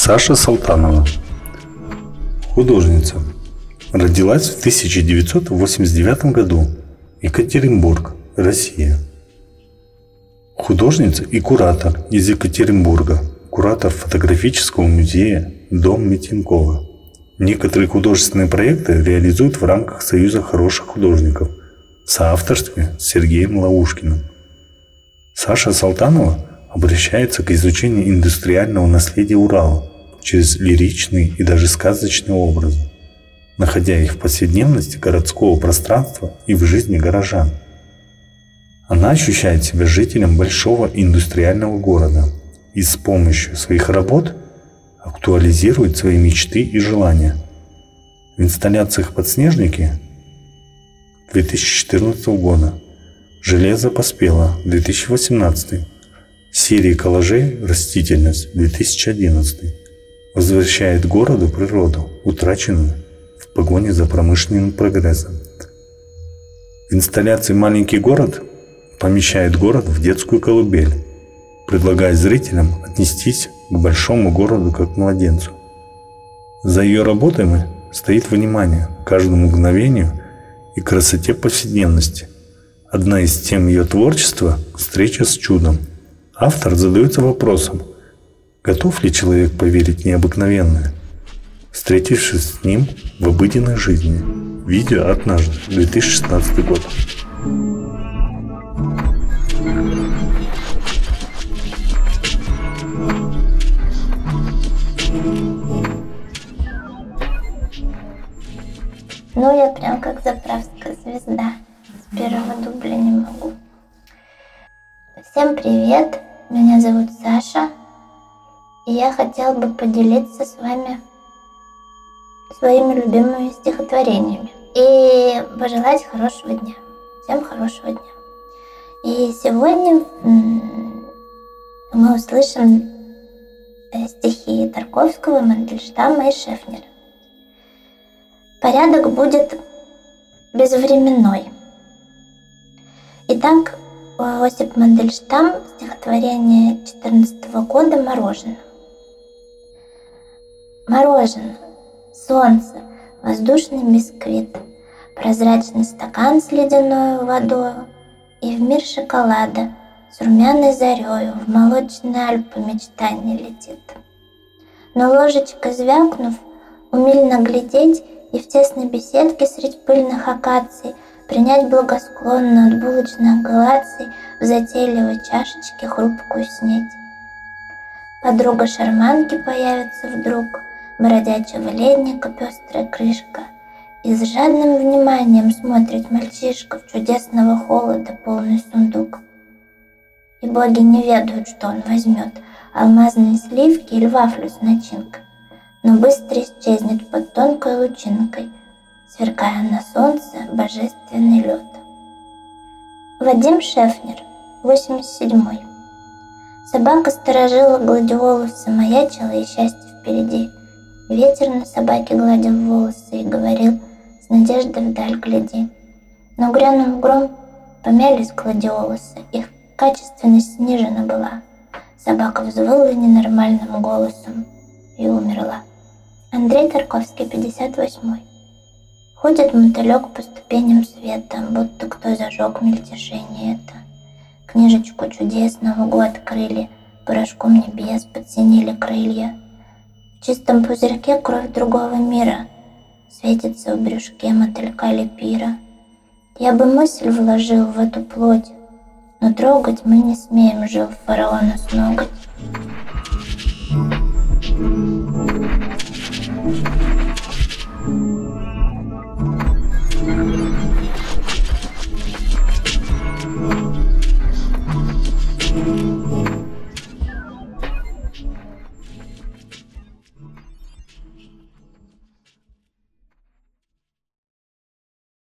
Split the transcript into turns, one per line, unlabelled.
Саша Салтанова. Художница. Родилась в 1989 году. Екатеринбург, Россия. Художница и куратор из Екатеринбурга. Куратор фотографического музея «Дом Митинкова». Некоторые художественные проекты реализуют в рамках Союза хороших художников в соавторстве с Сергеем Лаушкиным. Саша Салтанова обращается к изучению индустриального наследия Урала через лиричные и даже сказочные образы, находя их в повседневности городского пространства и в жизни горожан. Она ощущает себя жителем большого индустриального города и с помощью своих работ актуализирует свои мечты и желания. В инсталляциях «Подснежники» 2014 года «Железо поспело» 2018 Серии коллажей «Растительность» 2011 возвращает городу природу, утраченную в погоне за промышленным прогрессом. В инсталляции «Маленький город» помещает город в детскую колыбель, предлагая зрителям отнестись к большому городу как к младенцу. За ее работами стоит внимание каждому мгновению и красоте повседневности. Одна из тем ее творчества – встреча с чудом – Автор задается вопросом, готов ли человек поверить необыкновенное, встретившись с ним в обыденной жизни. Видео «Однажды», 2016 год.
Ну, я прям как заправская звезда. С первого дубля не могу. Всем привет! Меня зовут Саша, и я хотела бы поделиться с вами своими любимыми стихотворениями и пожелать хорошего дня. Всем хорошего дня. И сегодня мы услышим э, стихи Тарковского, Мандельштама и Шефнера. Порядок будет безвременной. Итак, Осип Мандельштам, стихотворение 14 года «Мороженое». Мороженое, солнце, воздушный бисквит, прозрачный стакан с ледяной водой и в мир шоколада с румяной зарею в молочные Альпы мечтание летит. Но ложечка звякнув, умильно глядеть и в тесной беседке средь пыльных акаций – принять благосклонно от булочных галаций в затейливой чашечке хрупкую снеть. Подруга шарманки появится вдруг, бродячего ледника пестрая крышка, и с жадным вниманием смотрит мальчишка в чудесного холода полный сундук. И боги не ведают, что он возьмет, алмазные сливки или вафлю с начинкой, но быстро исчезнет под тонкой лучинкой, сверкая на солнце божественный лед. Вадим Шефнер, 87-й. Собака сторожила гладиолусы, маячила и счастье впереди. Ветер на собаке гладил волосы и говорил, с надеждой вдаль гляди. Но грянул гром, помялись гладиолусы, их качественность снижена была. Собака взвыла ненормальным голосом и умерла. Андрей Тарковский, 58-й. Ходит мотылек по ступеням света, будто кто зажег мельтешение это. Книжечку чудес Нового открыли, порошком небес подсинили крылья. В чистом пузырьке кровь другого мира светится в брюшке мотылька лепира. Я бы мысль вложил в эту плоть, но трогать мы не смеем, жил фараона с ноготь.